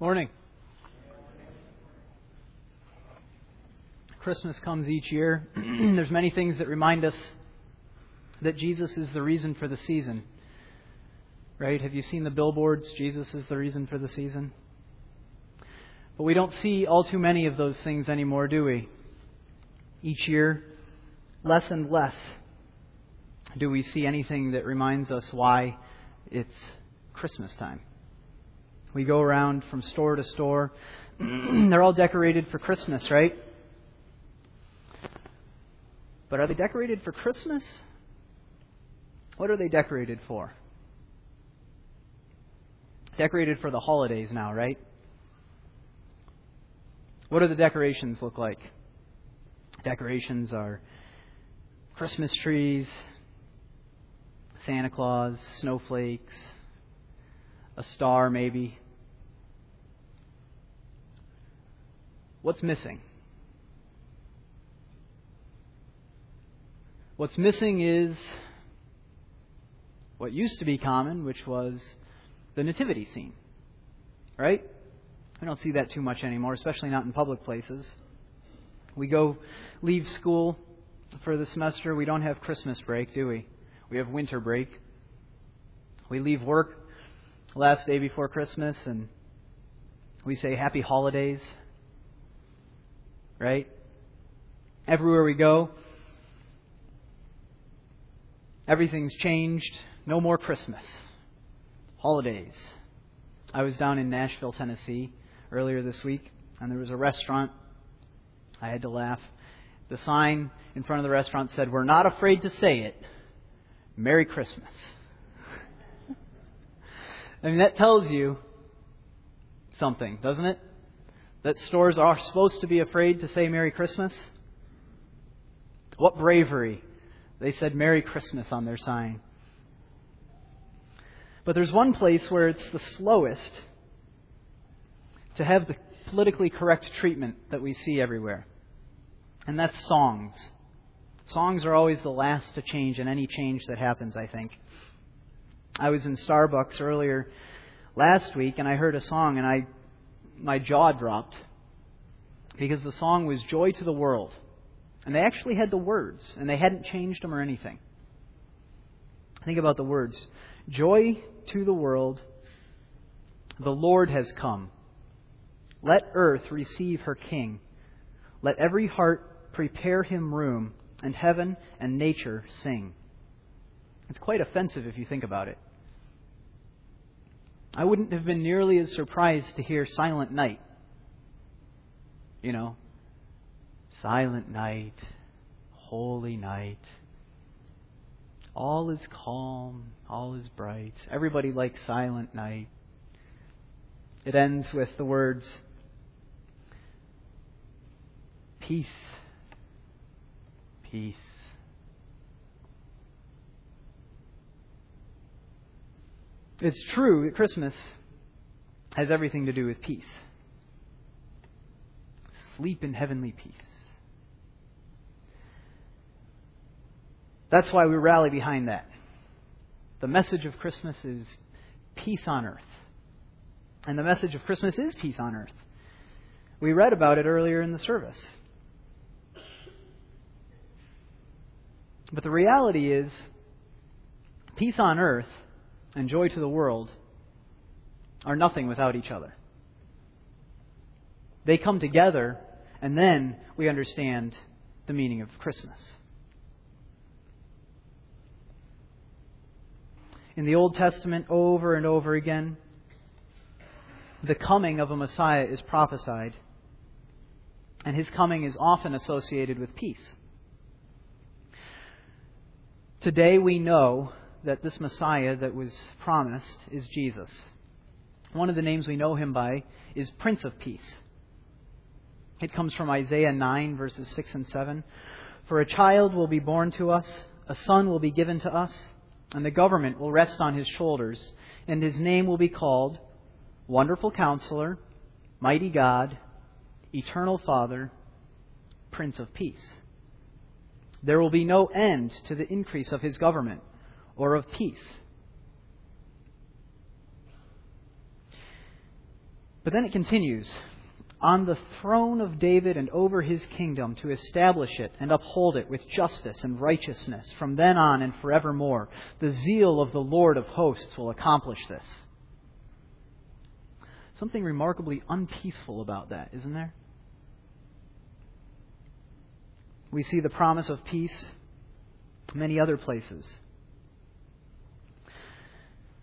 Morning. Christmas comes each year. There's many things that remind us that Jesus is the reason for the season. Right? Have you seen the billboards? Jesus is the reason for the season. But we don't see all too many of those things anymore, do we? Each year, less and less do we see anything that reminds us why it's Christmas time. We go around from store to store. They're all decorated for Christmas, right? But are they decorated for Christmas? What are they decorated for? Decorated for the holidays now, right? What do the decorations look like? Decorations are Christmas trees, Santa Claus, snowflakes, a star maybe. What's missing? What's missing is what used to be common, which was the nativity scene. Right? I don't see that too much anymore, especially not in public places. We go leave school for the semester. We don't have Christmas break, do we? We have winter break. We leave work last day before Christmas and we say happy holidays. Right? Everywhere we go, Everything's changed. No more Christmas. Holidays. I was down in Nashville, Tennessee earlier this week, and there was a restaurant. I had to laugh. The sign in front of the restaurant said, We're not afraid to say it. Merry Christmas. I mean, that tells you something, doesn't it? That stores are supposed to be afraid to say Merry Christmas? What bravery they said Merry Christmas on their sign. But there's one place where it's the slowest to have the politically correct treatment that we see everywhere, and that's songs. Songs are always the last to change in any change that happens, I think. I was in Starbucks earlier last week and I heard a song and I my jaw dropped because the song was Joy to the World. And they actually had the words, and they hadn't changed them or anything. Think about the words Joy to the world, the Lord has come. Let earth receive her King. Let every heart prepare him room, and heaven and nature sing. It's quite offensive if you think about it. I wouldn't have been nearly as surprised to hear Silent Night. You know, Silent night, holy night. All is calm, all is bright. Everybody likes silent night. It ends with the words, Peace, peace. It's true that Christmas has everything to do with peace. Sleep in heavenly peace. That's why we rally behind that. The message of Christmas is peace on earth. And the message of Christmas is peace on earth. We read about it earlier in the service. But the reality is, peace on earth and joy to the world are nothing without each other. They come together, and then we understand the meaning of Christmas. in the Old Testament over and over again. The coming of a Messiah is prophesied, and his coming is often associated with peace. Today we know that this Messiah that was promised is Jesus. One of the names we know him by is Prince of Peace. It comes from Isaiah 9, verses 6 and 7. For a child will be born to us, a son will be given to us and the government will rest on his shoulders, and his name will be called Wonderful Counselor, Mighty God, Eternal Father, Prince of Peace. There will be no end to the increase of his government or of peace. But then it continues on the throne of David and over his kingdom to establish it and uphold it with justice and righteousness from then on and forevermore. The zeal of the Lord of hosts will accomplish this. Something remarkably unpeaceful about that, isn't there? We see the promise of peace many other places.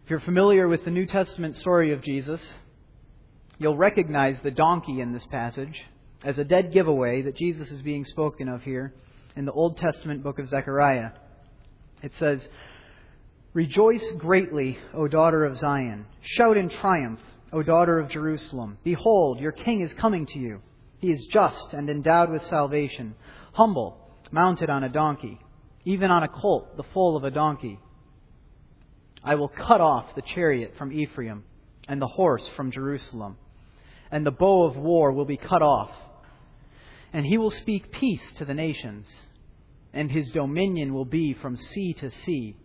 If you're familiar with the New Testament story of Jesus, you'll recognize the donkey in this passage as a dead giveaway that Jesus is being spoken of here in the Old Testament book of Zechariah. It says, Rejoice greatly, O daughter of Zion. Shout in triumph, O daughter of Jerusalem. Behold, your king is coming to you. He is just and endowed with salvation, humble, mounted on a donkey, even on a colt, the foal of a donkey. I will cut off the chariot from Ephraim and the horse from Jerusalem, and the bow of war will be cut off. And he will speak peace to the nations, and his dominion will be from sea to sea,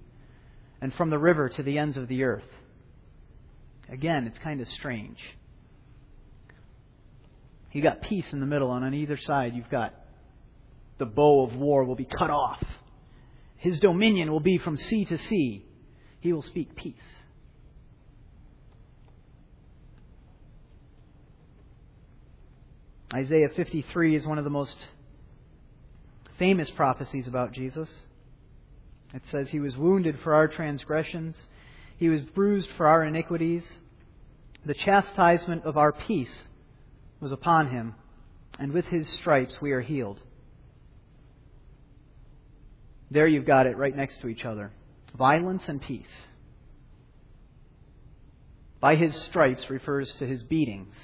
and from the river to the ends of the earth. Again, it's kind of strange. You got peace in the middle, and on either side, you've got the bow of war will be cut off. His dominion will be from sea to sea. He will speak peace. Isaiah 53 is one of the most famous prophecies about Jesus. It says, He was wounded for our transgressions, He was bruised for our iniquities. The chastisement of our peace was upon Him, and with His stripes we are healed. There you've got it right next to each other violence and peace. By his stripes refers to his beatings,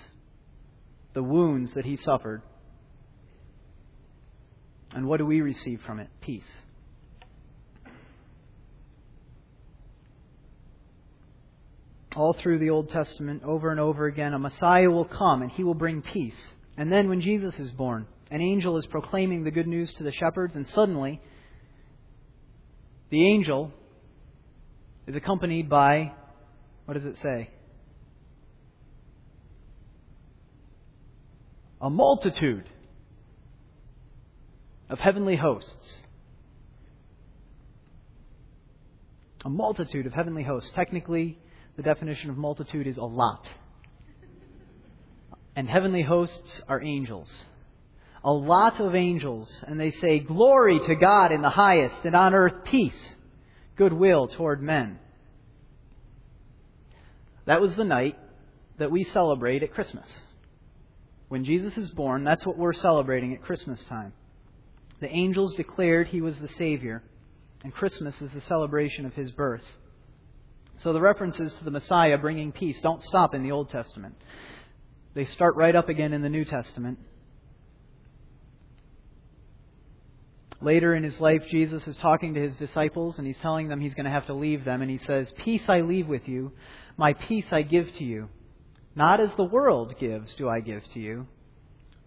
the wounds that he suffered. And what do we receive from it? Peace. All through the Old Testament, over and over again, a Messiah will come and he will bring peace. And then when Jesus is born, an angel is proclaiming the good news to the shepherds, and suddenly the angel is accompanied by, what does it say? A multitude of heavenly hosts. A multitude of heavenly hosts. Technically, the definition of multitude is a lot. And heavenly hosts are angels. A lot of angels, and they say, Glory to God in the highest, and on earth peace goodwill toward men. That was the night that we celebrate at Christmas. When Jesus is born, that's what we're celebrating at Christmas time. The angels declared he was the Savior, and Christmas is the celebration of his birth. So the references to the Messiah bringing peace don't stop in the Old Testament. They start right up again in the New Testament. Later in his life, Jesus is talking to his disciples and he's telling them he's going to have to leave them. And he says, Peace I leave with you, my peace I give to you. Not as the world gives, do I give to you.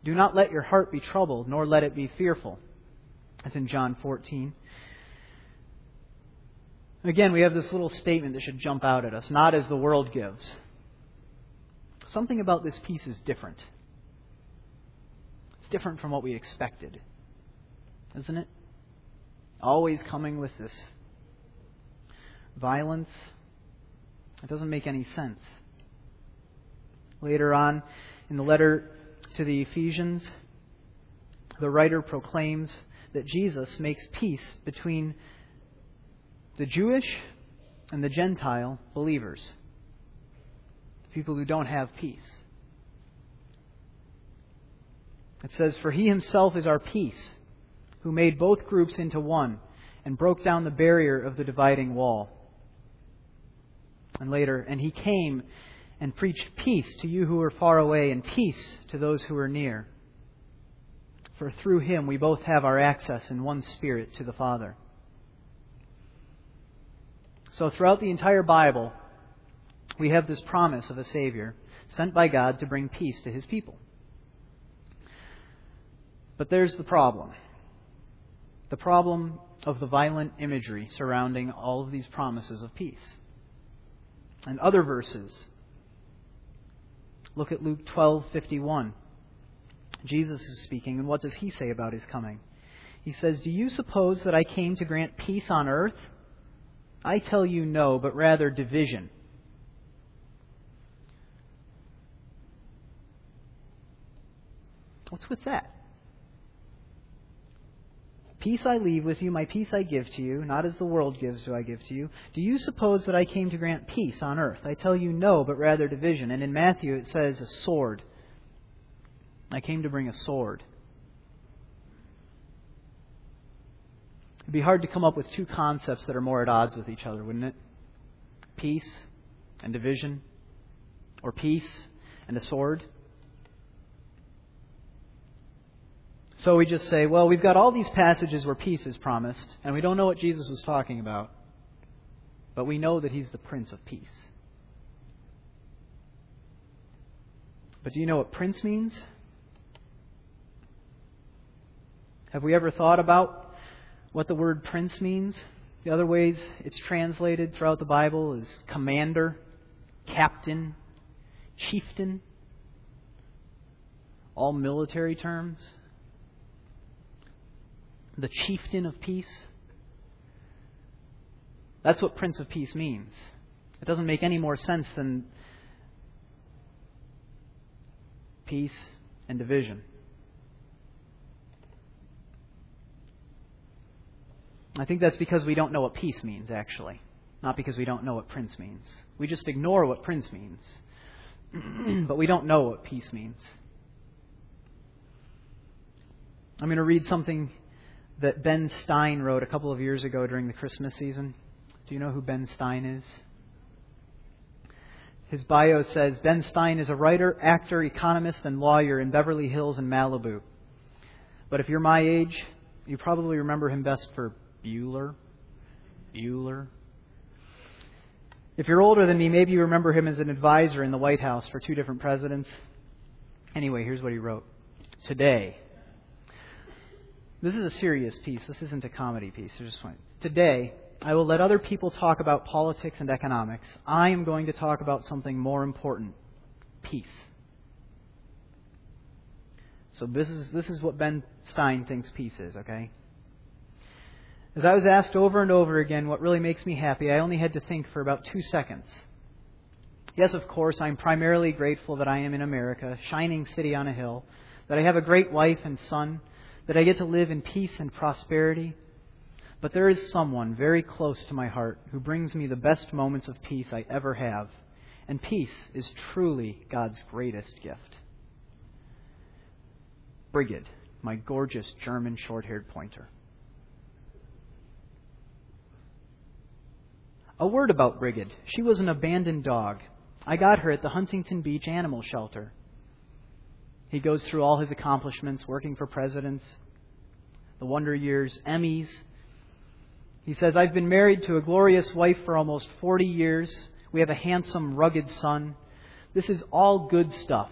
Do not let your heart be troubled, nor let it be fearful. That's in John 14. Again, we have this little statement that should jump out at us not as the world gives. Something about this peace is different. It's different from what we expected isn't it? Always coming with this violence. It doesn't make any sense. Later on in the letter to the Ephesians, the writer proclaims that Jesus makes peace between the Jewish and the Gentile believers, people who don't have peace. It says, For he himself is our peace who made both groups into one and broke down the barrier of the dividing wall. And later, and he came and preached peace to you who are far away and peace to those who are near. For through him we both have our access in one spirit to the Father. So throughout the entire Bible, we have this promise of a Savior sent by God to bring peace to his people. But there's the problem the problem of the violent imagery surrounding all of these promises of peace. And other verses Look at Luke 12:51. Jesus is speaking, and what does he say about his coming? He says, "Do you suppose that I came to grant peace on earth? I tell you no, but rather division." What's with that? Peace I leave with you, my peace I give to you, not as the world gives do I give to you. Do you suppose that I came to grant peace on earth? I tell you no, but rather division. And in Matthew it says a sword. I came to bring a sword. It'd be hard to come up with two concepts that are more at odds with each other, wouldn't it? Peace and division, or peace and a sword. So we just say, well, we've got all these passages where peace is promised, and we don't know what Jesus was talking about, but we know that he's the Prince of Peace. But do you know what Prince means? Have we ever thought about what the word Prince means? The other ways it's translated throughout the Bible is commander, captain, chieftain, all military terms the chieftain of peace. That's what Prince of Peace means. It doesn't make any more sense than peace and division. I think that's because we don't know what peace means, actually, not because we don't know what prince means. We just ignore what prince means, but we don't know what peace means. I'm going to read something that Ben Stein wrote a couple of years ago during the Christmas season. Do you know who Ben Stein is? His bio says Ben Stein is a writer, actor, economist, and lawyer in Beverly Hills and Malibu. But if you're my age, you probably remember him best for Bueller. Bueller. If you're older than me, maybe you remember him as an advisor in the White House for two different presidents. Anyway, here's what he wrote. Today, this is a serious piece. This isn't a comedy piece. I just Today, I will let other people talk about politics and economics. I am going to talk about something more important peace. So, this is, this is what Ben Stein thinks peace is, okay? As I was asked over and over again what really makes me happy, I only had to think for about two seconds. Yes, of course, I'm primarily grateful that I am in America, shining city on a hill, that I have a great wife and son that I get to live in peace and prosperity. But there is someone very close to my heart who brings me the best moments of peace I ever have. And peace is truly God's greatest gift. Brigid, my gorgeous German short haired pointer. A word about Brigid. She was an abandoned dog. I got her at the Huntington Beach Animal Shelter. He goes through all his accomplishments, working for presidents, the Wonder Years, Emmys. He says, I've been married to a glorious wife for almost 40 years. We have a handsome, rugged son. This is all good stuff,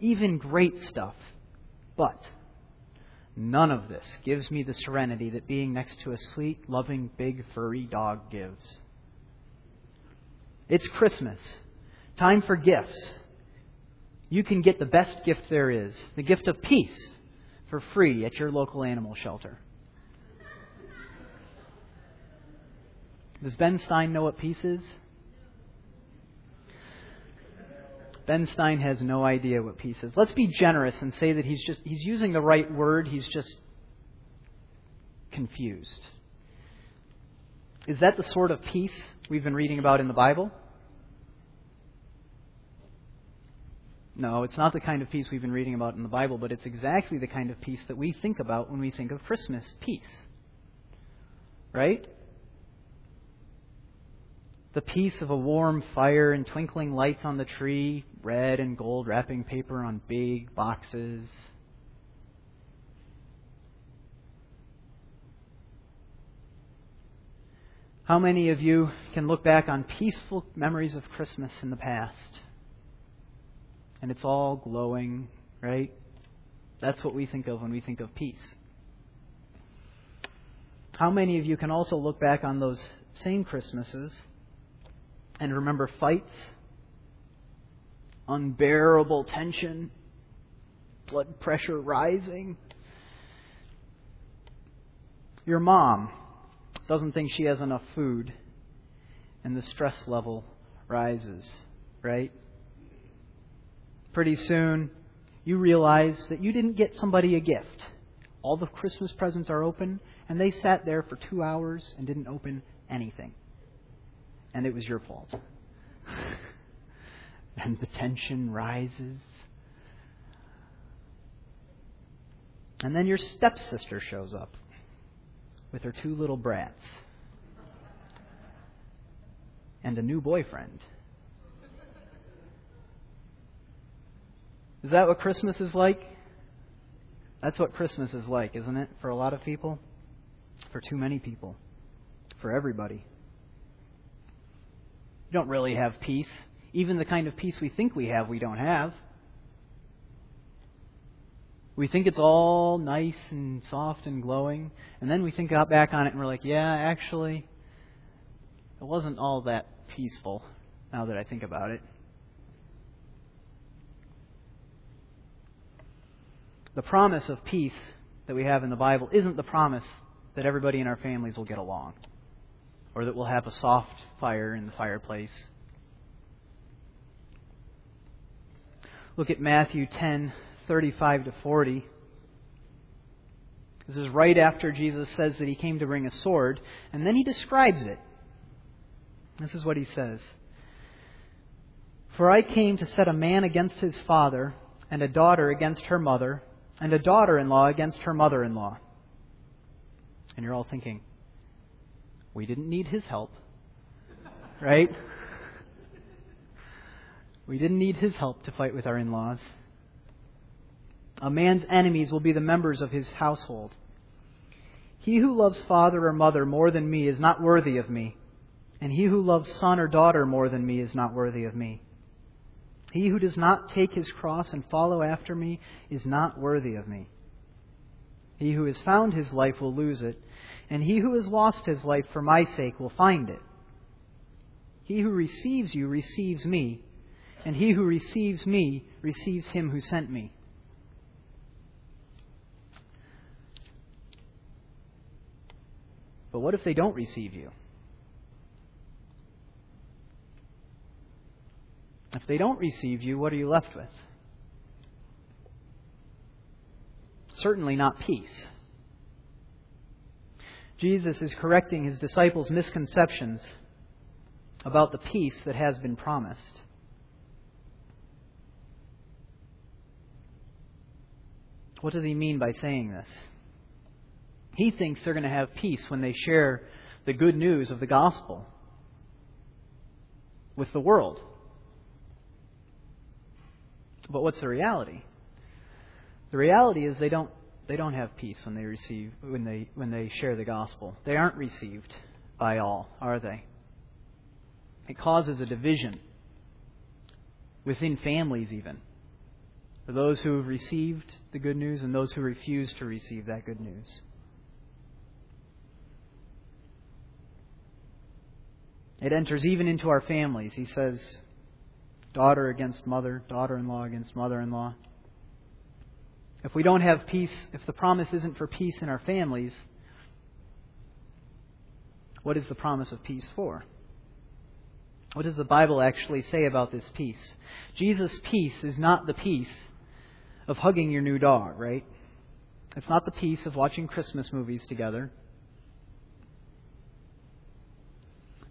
even great stuff. But none of this gives me the serenity that being next to a sweet, loving, big, furry dog gives. It's Christmas. Time for gifts you can get the best gift there is the gift of peace for free at your local animal shelter. Does Ben Stein know what peace is? Ben Stein has no idea what peace is. Let's be generous and say that he's just he's using the right word, he's just confused. Is that the sort of peace we've been reading about in the Bible? No, it's not the kind of peace we've been reading about in the Bible, but it's exactly the kind of peace that we think about when we think of Christmas peace. Right? The peace of a warm fire and twinkling lights on the tree, red and gold wrapping paper on big boxes. How many of you can look back on peaceful memories of Christmas in the past? And it's all glowing, right? That's what we think of when we think of peace. How many of you can also look back on those same Christmases and remember fights, unbearable tension, blood pressure rising. Your mom doesn't think she has enough food, and the stress level rises, right? Pretty soon, you realize that you didn't get somebody a gift. All the Christmas presents are open, and they sat there for two hours and didn't open anything. And it was your fault. and the tension rises. And then your stepsister shows up with her two little brats and a new boyfriend. Is that what Christmas is like? That's what Christmas is like, isn't it? For a lot of people? For too many people? For everybody? You don't really have peace. Even the kind of peace we think we have, we don't have. We think it's all nice and soft and glowing, and then we think back on it and we're like, yeah, actually, it wasn't all that peaceful now that I think about it. The promise of peace that we have in the Bible isn't the promise that everybody in our families will get along or that we'll have a soft fire in the fireplace. Look at Matthew 10 35 to 40. This is right after Jesus says that he came to bring a sword, and then he describes it. This is what he says For I came to set a man against his father, and a daughter against her mother, and a daughter in law against her mother in law. And you're all thinking, we didn't need his help, right? We didn't need his help to fight with our in laws. A man's enemies will be the members of his household. He who loves father or mother more than me is not worthy of me, and he who loves son or daughter more than me is not worthy of me. He who does not take his cross and follow after me is not worthy of me. He who has found his life will lose it, and he who has lost his life for my sake will find it. He who receives you receives me, and he who receives me receives him who sent me. But what if they don't receive you? If they don't receive you, what are you left with? Certainly not peace. Jesus is correcting his disciples' misconceptions about the peace that has been promised. What does he mean by saying this? He thinks they're going to have peace when they share the good news of the gospel with the world. But what's the reality? The reality is they don't they don't have peace when they receive when they when they share the gospel. They aren't received by all, are they? It causes a division within families even. For those who have received the good news and those who refuse to receive that good news. It enters even into our families. He says, daughter against mother, daughter in law against mother in law. If we don't have peace, if the promise isn't for peace in our families, what is the promise of peace for? What does the Bible actually say about this peace? Jesus' peace is not the peace of hugging your new dog, right? It's not the peace of watching Christmas movies together.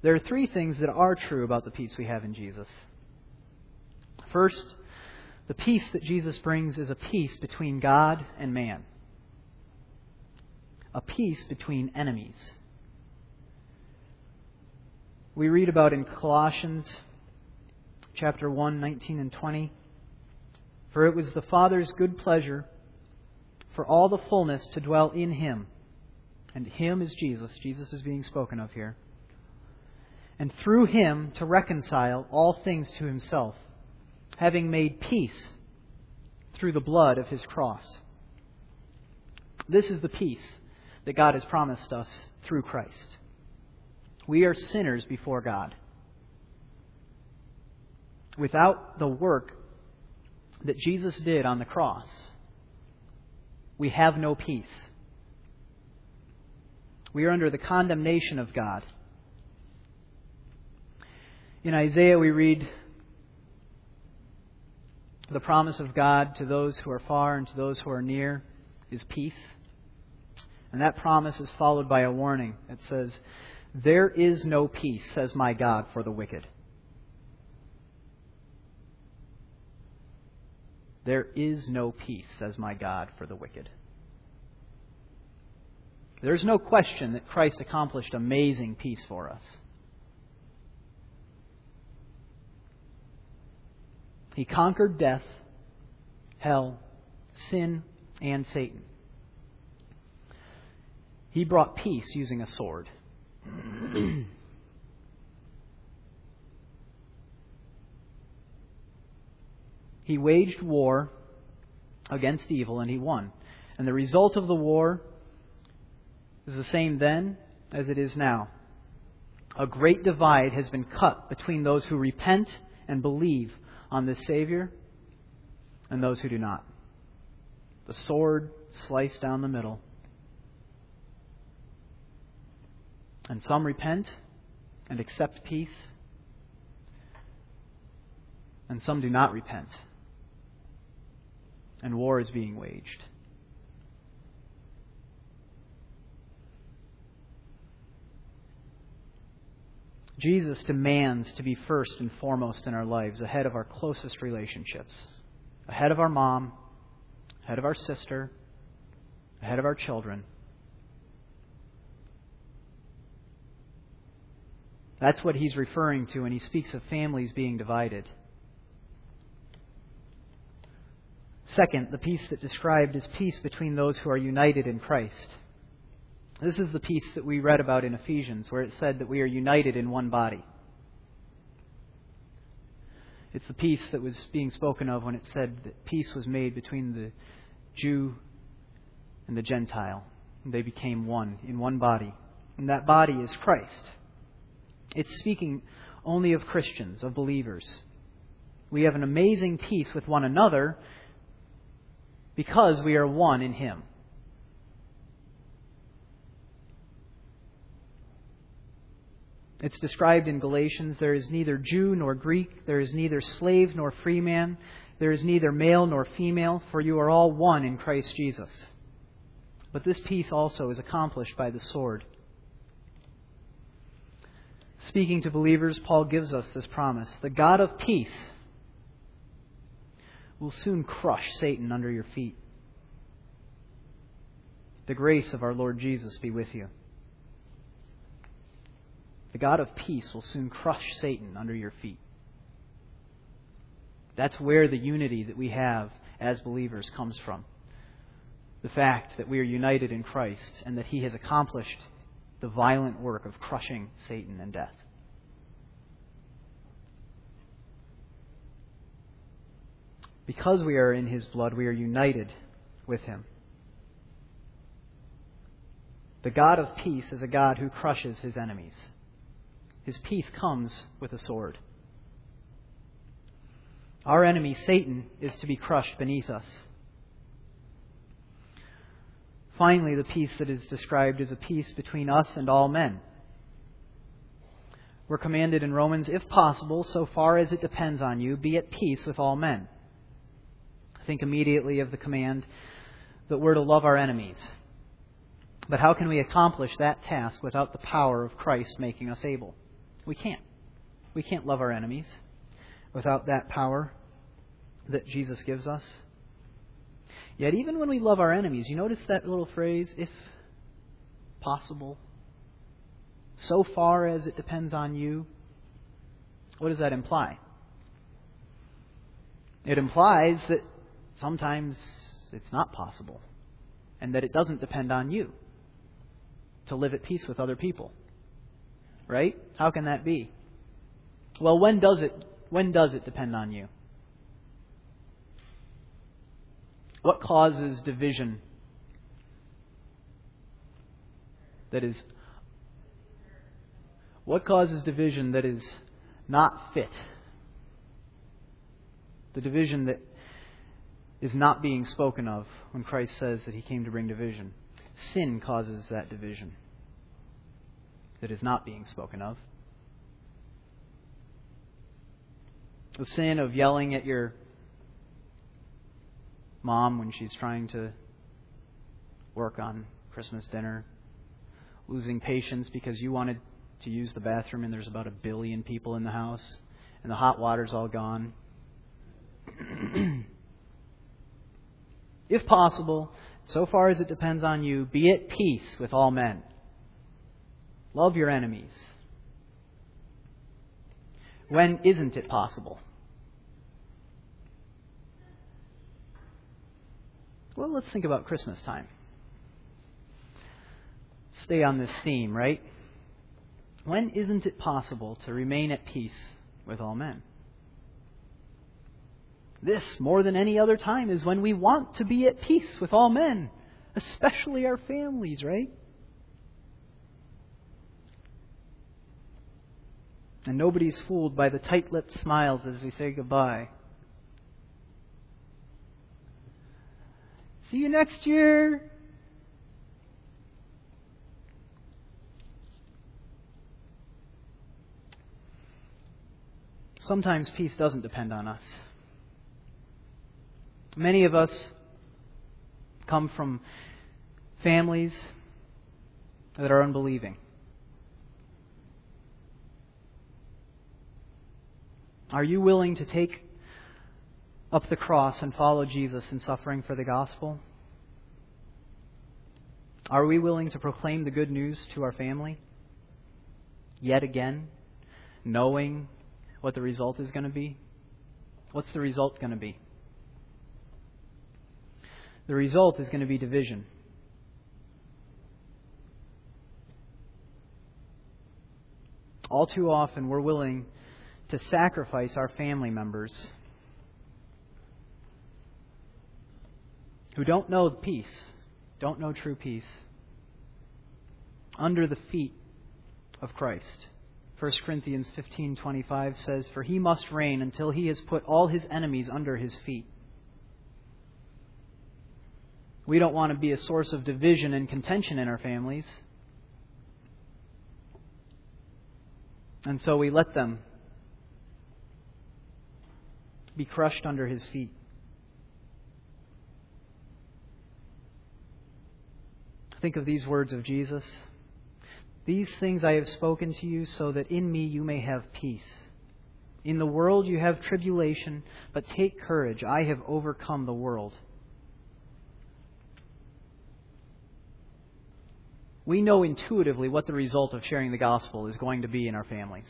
There are three things that are true about the peace we have in Jesus. First, the peace that Jesus brings is a peace between God and man, a peace between enemies. We read about in Colossians chapter 1, 19 and 20. For it was the Father's good pleasure for all the fullness to dwell in him. And him is Jesus. Jesus is being spoken of here and through him to reconcile all things to himself, having made peace through the blood of his cross. This is the peace that God has promised us through Christ. We are sinners before God. Without the work that Jesus did on the cross, we have no peace. We are under the condemnation of God. In Isaiah, we read the promise of God to those who are far and to those who are near is peace. And that promise is followed by a warning. It says, There is no peace, says my God, for the wicked. There is no peace, says my God, for the wicked. There's no question that Christ accomplished amazing peace for us. He conquered death, hell, sin, and Satan. He brought peace using a sword. he waged war against evil and he won. And the result of the war is the same then as it is now. A great divide has been cut between those who repent and believe on this Savior and those who do not. The sword sliced down the middle. And some repent and accept peace, and some do not repent. And war is being waged. Jesus demands to be first and foremost in our lives, ahead of our closest relationships, ahead of our mom, ahead of our sister, ahead of our children. That's what he's referring to when he speaks of families being divided. Second, the peace that described is peace between those who are united in Christ. This is the peace that we read about in Ephesians, where it said that we are united in one body. It's the peace that was being spoken of when it said that peace was made between the Jew and the Gentile. They became one in one body. And that body is Christ. It's speaking only of Christians, of believers. We have an amazing peace with one another because we are one in Him. It's described in Galatians there is neither Jew nor Greek, there is neither slave nor free man, there is neither male nor female, for you are all one in Christ Jesus. But this peace also is accomplished by the sword. Speaking to believers, Paul gives us this promise The God of peace will soon crush Satan under your feet. The grace of our Lord Jesus be with you. The God of peace will soon crush Satan under your feet. That's where the unity that we have as believers comes from. The fact that we are united in Christ and that He has accomplished the violent work of crushing Satan and death. Because we are in His blood, we are united with Him. The God of peace is a God who crushes His enemies. His peace comes with a sword. Our enemy, Satan, is to be crushed beneath us. Finally, the peace that is described is a peace between us and all men. We're commanded in Romans, if possible, so far as it depends on you, be at peace with all men. Think immediately of the command that we're to love our enemies. But how can we accomplish that task without the power of Christ making us able? We can't. We can't love our enemies without that power that Jesus gives us. Yet, even when we love our enemies, you notice that little phrase, if possible, so far as it depends on you. What does that imply? It implies that sometimes it's not possible and that it doesn't depend on you to live at peace with other people. Right? How can that be? Well, when does it when does it depend on you? What causes division that is what causes division that is not fit? The division that is not being spoken of when Christ says that he came to bring division. Sin causes that division that is not being spoken of. The sin of yelling at your mom when she's trying to work on Christmas dinner, losing patience because you wanted to use the bathroom and there's about a billion people in the house and the hot water's all gone. if possible, so far as it depends on you, be at peace with all men. Love your enemies. When isn't it possible? Well, let's think about Christmas time. Stay on this theme, right? When isn't it possible to remain at peace with all men? This, more than any other time, is when we want to be at peace with all men, especially our families, right? And nobody's fooled by the tight lipped smiles as we say goodbye. See you next year. Sometimes peace doesn't depend on us. Many of us come from families that are unbelieving. Are you willing to take up the cross and follow Jesus in suffering for the gospel? Are we willing to proclaim the good news to our family? Yet again, knowing what the result is going to be? What's the result going to be? The result is going to be division. All too often, we're willing to sacrifice our family members who don't know peace, don't know true peace, under the feet of Christ. 1 Corinthians 15:25 says, "For he must reign until he has put all his enemies under his feet." We don't want to be a source of division and contention in our families. And so we let them be crushed under his feet. Think of these words of Jesus. These things I have spoken to you so that in me you may have peace. In the world you have tribulation, but take courage. I have overcome the world. We know intuitively what the result of sharing the gospel is going to be in our families.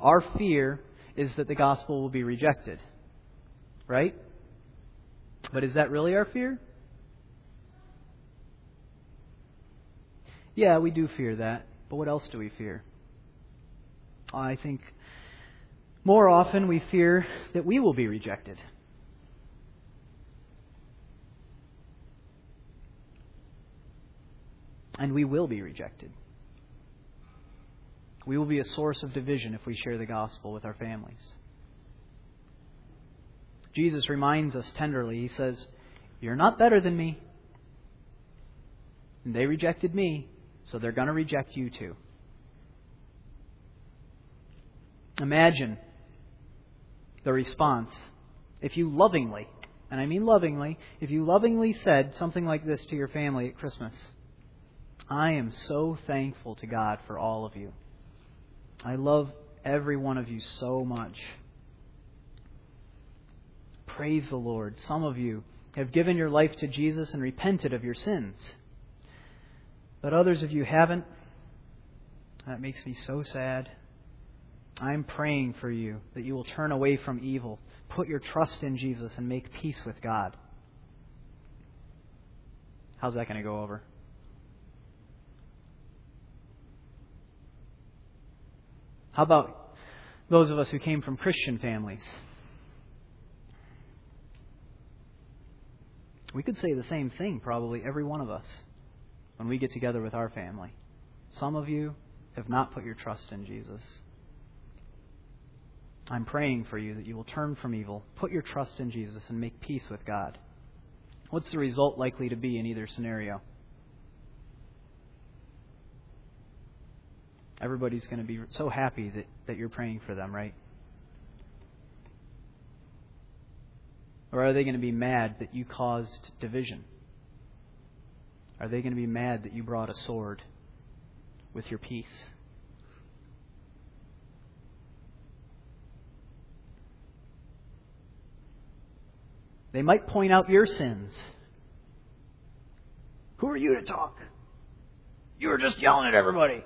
Our fear is that the gospel will be rejected. Right? But is that really our fear? Yeah, we do fear that, but what else do we fear? I think more often we fear that we will be rejected. And we will be rejected. We will be a source of division if we share the gospel with our families. Jesus reminds us tenderly, He says, You're not better than me. And they rejected me. So they're going to reject you too. Imagine the response if you lovingly, and I mean lovingly, if you lovingly said something like this to your family at Christmas I am so thankful to God for all of you. I love every one of you so much. Praise the Lord. Some of you have given your life to Jesus and repented of your sins but others of you haven't. That makes me so sad. I'm praying for you that you will turn away from evil, put your trust in Jesus, and make peace with God. How's that going to go over? How about those of us who came from Christian families? We could say the same thing, probably, every one of us when we get together with our family. Some of you have not put your trust in Jesus. I'm praying for you that you will turn from evil, put your trust in Jesus, and make peace with God. What's the result likely to be in either scenario? Everybody's going to be so happy that, that you're praying for them, right? Or are they going to be mad that you caused division? Are they going to be mad that you brought a sword with your peace? They might point out your sins. Who are you to talk? You were just yelling at everybody.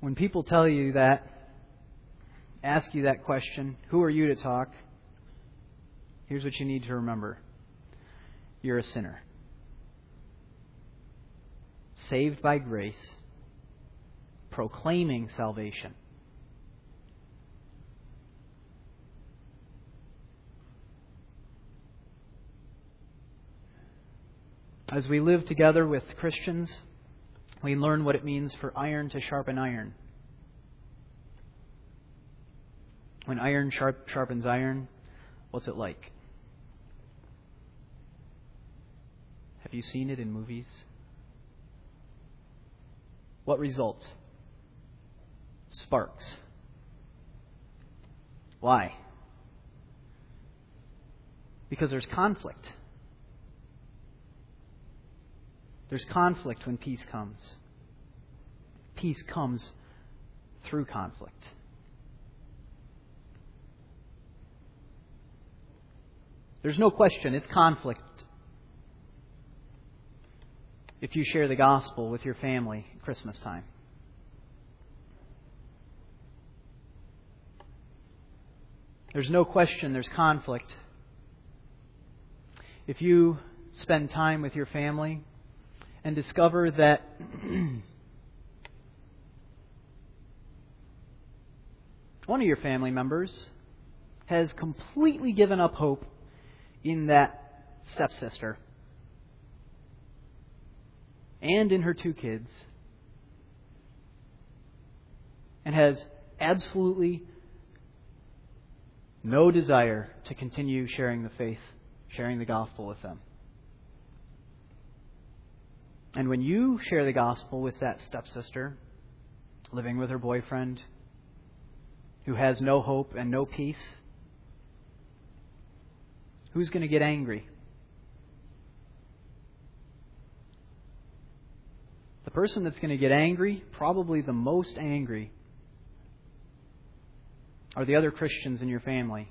When people tell you that, ask you that question, who are you to talk? Here's what you need to remember you're a sinner. Saved by grace, proclaiming salvation. As we live together with Christians, we learn what it means for iron to sharpen iron. When iron sharp, sharpens iron, what's it like? Have you seen it in movies? What results? Sparks. Why? Because there's conflict. There's conflict when peace comes. Peace comes through conflict. There's no question, it's conflict if you share the gospel with your family at Christmas time. There's no question there's conflict. If you spend time with your family and discover that one of your family members has completely given up hope in that stepsister and in her two kids and has absolutely no desire to continue sharing the faith, sharing the gospel with them. And when you share the gospel with that stepsister, living with her boyfriend, who has no hope and no peace, who's going to get angry? The person that's going to get angry, probably the most angry, are the other Christians in your family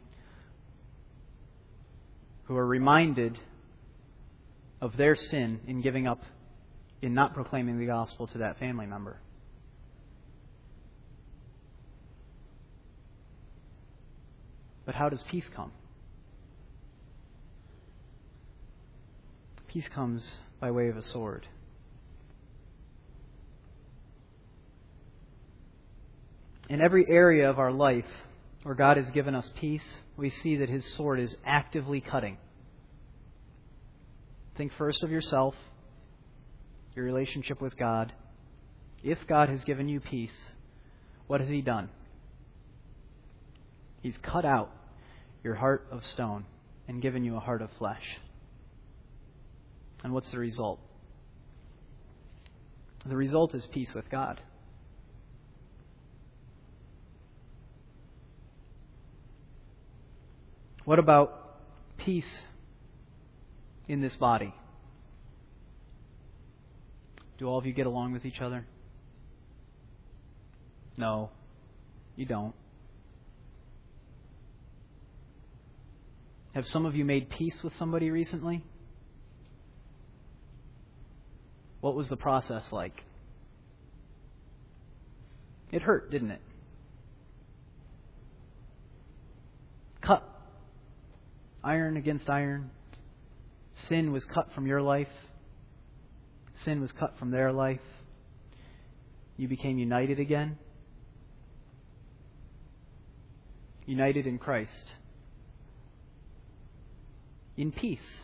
who are reminded of their sin in giving up in not proclaiming the gospel to that family member. But how does peace come? Peace comes by way of a sword. In every area of our life where God has given us peace, we see that His sword is actively cutting. Think first of yourself your relationship with God, if God has given you peace, what has He done? He's cut out your heart of stone and given you a heart of flesh. And what's the result? The result is peace with God. What about peace in this body? Do all of you get along with each other? No, you don't. Have some of you made peace with somebody recently? What was the process like? It hurt, didn't it? Cut. Iron against iron. Sin was cut from your life sin was cut from their life. You became united again. United in Christ. In peace.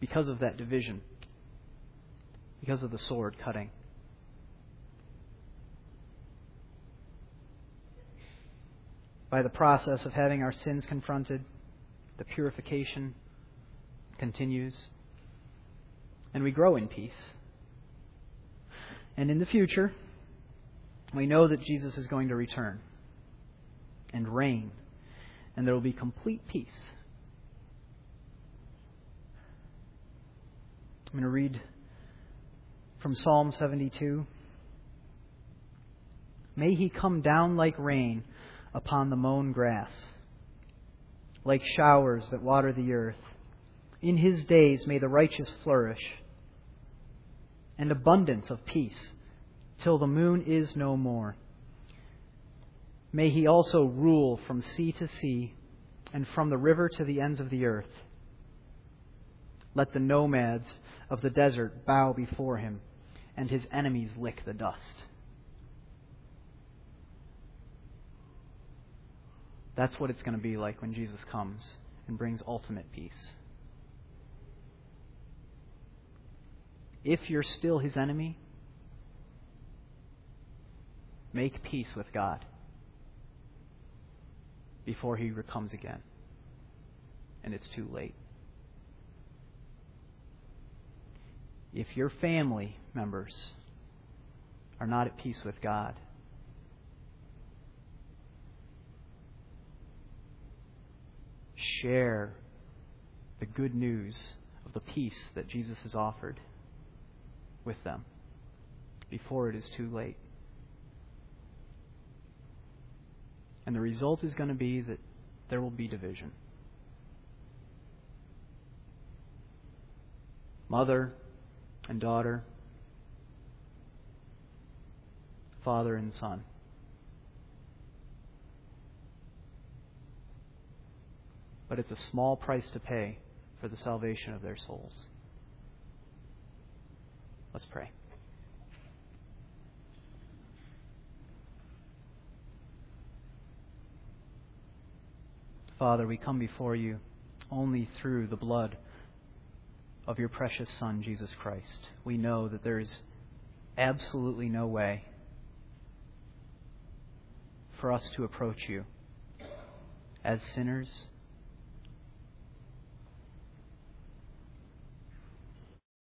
Because of that division. because of the sword cutting. By the process of having our sins confronted, the purification continues, and we grow in peace. And in the future, we know that Jesus is going to return and reign, and there will be complete peace. I'm going to read from Psalm 72. May he come down like rain upon the mown grass, like showers that water the earth. In his days may the righteous flourish, and abundance of peace, till the moon is no more. May he also rule from sea to sea, and from the river to the ends of the earth. Let the nomads of the desert bow before him, and his enemies lick the dust. That's what it's going to be like when Jesus comes and brings ultimate peace. If you're still his enemy, make peace with God before he comes again. And it's too late. If your family members are not at peace with God, share the good news of the peace that Jesus has offered with them before it is too late. And the result is going to be that there will be division. Mother and daughter, father and son. but it's a small price to pay for the salvation of their souls. Let's pray. Father, we come before you only through the blood of your precious Son, Jesus Christ. We know that there is absolutely no way for us to approach you as sinners